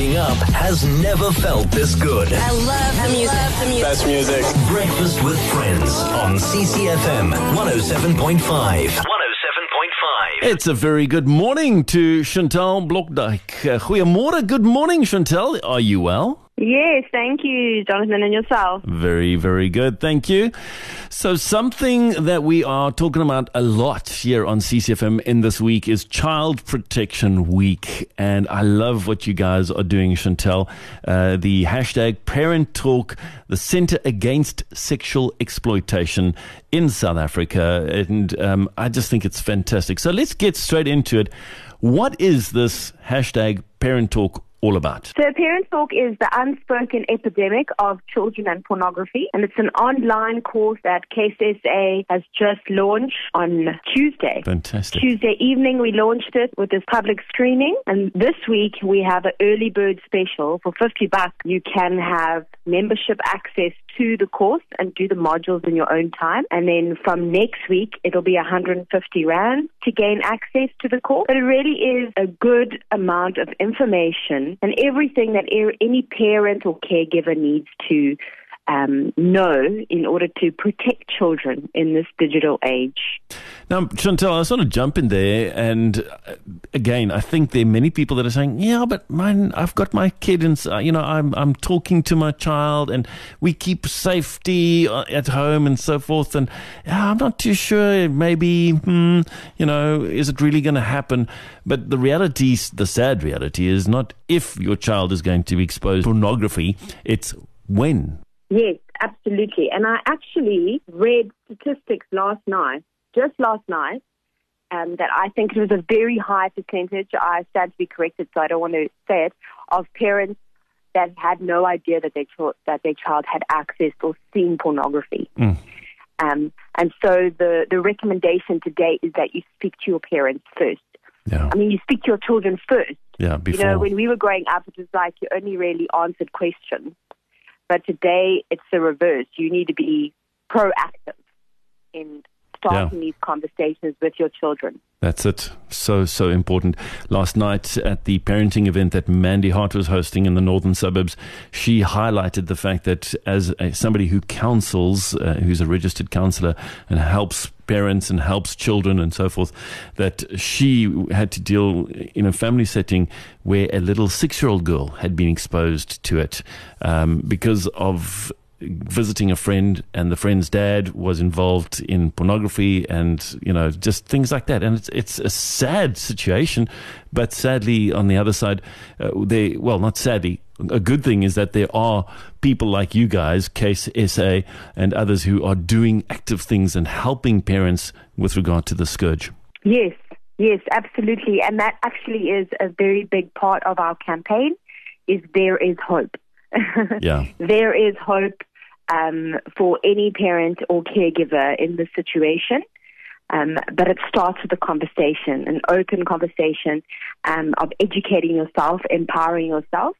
Waking up has never felt this good. I love the music. Love the music. Best music. Breakfast with Friends on CCFM 107.5. 107.5. It's a very good morning to Chantal Blokdijk. Uh, goeiemorgen, good morning, Chantal. Are you well? Yes, thank you, Jonathan, and yourself. Very, very good. Thank you. So, something that we are talking about a lot here on CCFM in this week is Child Protection Week. And I love what you guys are doing, Chantelle. Uh, the hashtag Parent Talk, the Center Against Sexual Exploitation in South Africa. And um, I just think it's fantastic. So, let's get straight into it. What is this hashtag Parent Talk all about? So, Parent Talk is the unspoken epidemic of children and pornography, and it's an online course that CASE SA has just launched on Tuesday. Fantastic. Tuesday evening, we launched it with this public screening, and this week we have an early bird special for 50 bucks. You can have membership access to the course and do the modules in your own time. And then from next week, it'll be 150 Rand to gain access to the course. But it really is a good amount of information and everything that any parent or caregiver needs to um, know in order to protect children in this digital age. Now, Chantal, I sort of jump in there, and uh, again, I think there are many people that are saying, "Yeah, but mine, I've got my kid, and uh, you know, I'm I'm talking to my child, and we keep safety uh, at home and so forth, and yeah, I'm not too sure. Maybe, hmm, you know, is it really going to happen? But the reality, the sad reality, is not if your child is going to be exposed to pornography; it's when. Yes, absolutely. And I actually read statistics last night, just last night, um, that I think it was a very high percentage. I stand to be corrected, so I don't want to say it, of parents that had no idea that their, ch- that their child had accessed or seen pornography. Mm. Um, and so the, the recommendation today is that you speak to your parents first. Yeah, I mean, you speak to your children first. yeah. before. You know, when we were growing up, it was like you only really answered questions. But today, it's the reverse. You need to be proactive in starting these conversations with your children. That's it. So, so important. Last night at the parenting event that Mandy Hart was hosting in the northern suburbs, she highlighted the fact that as a, somebody who counsels, uh, who's a registered counselor and helps parents and helps children and so forth, that she had to deal in a family setting where a little six year old girl had been exposed to it um, because of visiting a friend and the friend's dad was involved in pornography and you know just things like that and it's it's a sad situation but sadly on the other side uh, they well not sadly a good thing is that there are people like you guys CASE SA and others who are doing active things and helping parents with regard to the scourge Yes, yes, absolutely. And that actually is a very big part of our campaign is there is hope. yeah there is hope um, for any parent or caregiver in this situation. Um, but it starts with a conversation, an open conversation um, of educating yourself, empowering yourself,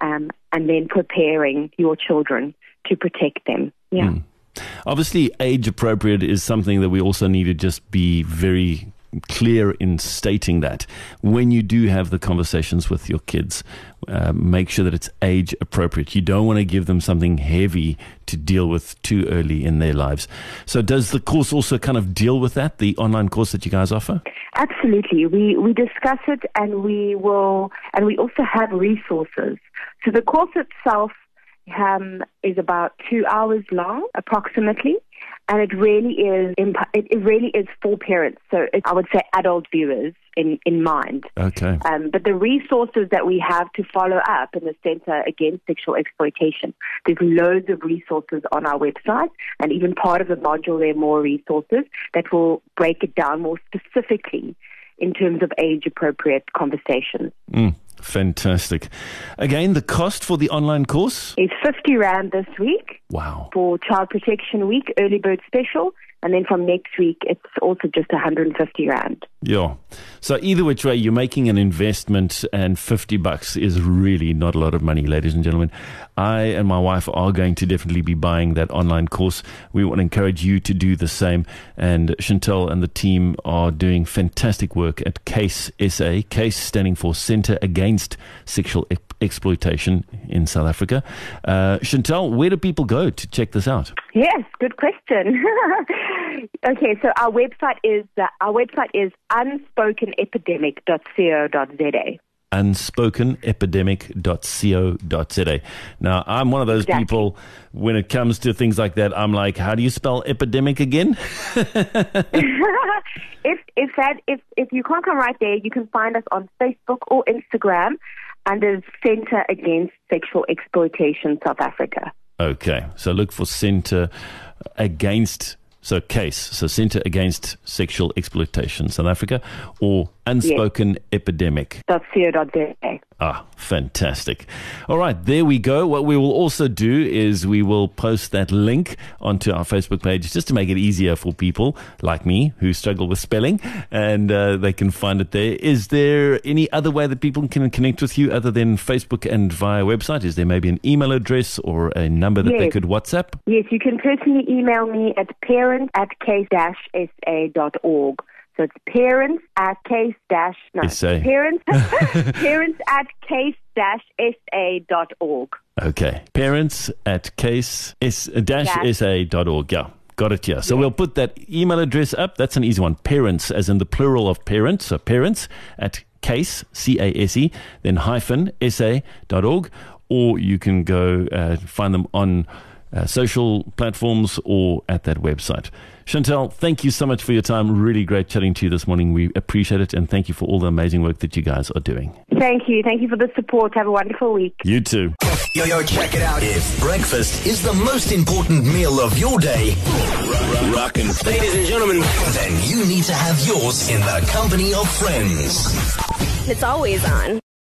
um, and then preparing your children to protect them. Yeah. Mm. Obviously, age appropriate is something that we also need to just be very clear in stating that when you do have the conversations with your kids, uh, make sure that it's age appropriate. You don't want to give them something heavy to deal with too early in their lives. So, does the course also kind of deal with that, the online course that you guys offer? Absolutely. We we discuss it and we will and we also have resources. So the course itself um, is about two hours long, approximately, and it really is imp- it, really is for parents. So I would say adult viewers in in mind. Okay. Um, but the resources that we have to follow up in the Center Against Sexual Exploitation, there's loads of resources on our website, and even part of the module there are more resources that will break it down more specifically in terms of age appropriate conversations. Mm, fantastic. Again, the cost for the online course? It's 50 Rand this week Wow. for Child Protection Week, early bird special, and then from next week it's also just 150 Rand. Yeah. So either which way, you're making an investment, and 50 bucks is really not a lot of money, ladies and gentlemen. I and my wife are going to definitely be buying that online course. We want to encourage you to do the same. And Chantelle and the team are doing fantastic work at CASE SA, CASE standing for Center Against Sexual exploitation in South Africa. Uh, Chantelle, where do people go to check this out? Yes, good question. okay, so our website is uh, our website is unspokenepidemic.co.za unspokenepidemic.co.za. Now, I'm one of those Exactly. people, when it comes to things like that, I'm like, how do you spell epidemic again? if if that if if you can't come right there, you can find us on Facebook or Instagram under Centre Against Sexual Exploitation South Africa. Okay, so look for Center Against, so case, so Center Against Sexual Exploitation South Africa, or Unspoken Epidemic. .co.za. Ah, fantastic. All right, there we go. What we will also do is we will post that link onto our Facebook page just to make it easier for people like me who struggle with spelling and uh, they can find it there. Is there any other way that people can connect with you other than Facebook and via website? Is there maybe an email address or a number that they could WhatsApp? Yes, you can personally email me at parent at case-sa.org. So it's parents at case dash no SA. parents parents at case dash sa. Okay. Parents at case s dash Dash. sa dot org. Yeah. Got it, yeah. So we'll put that email address up. That's an easy one. Parents, as in the plural of parents. So parents at case, C A S E, then hyphen sa.org. Or you can go uh, find them on uh, social platforms or at that website. Chantelle, thank you so much for your time. Really great chatting to you this morning. We appreciate it. And thank you for all the amazing work that you guys are doing. Thank you. Thank you for the support. Have a wonderful week. You too. Yo, yo, check it out. If breakfast is the most important meal of your day, rockin'. Ladies and gentlemen, then you need to have yours in the company of friends. It's always on.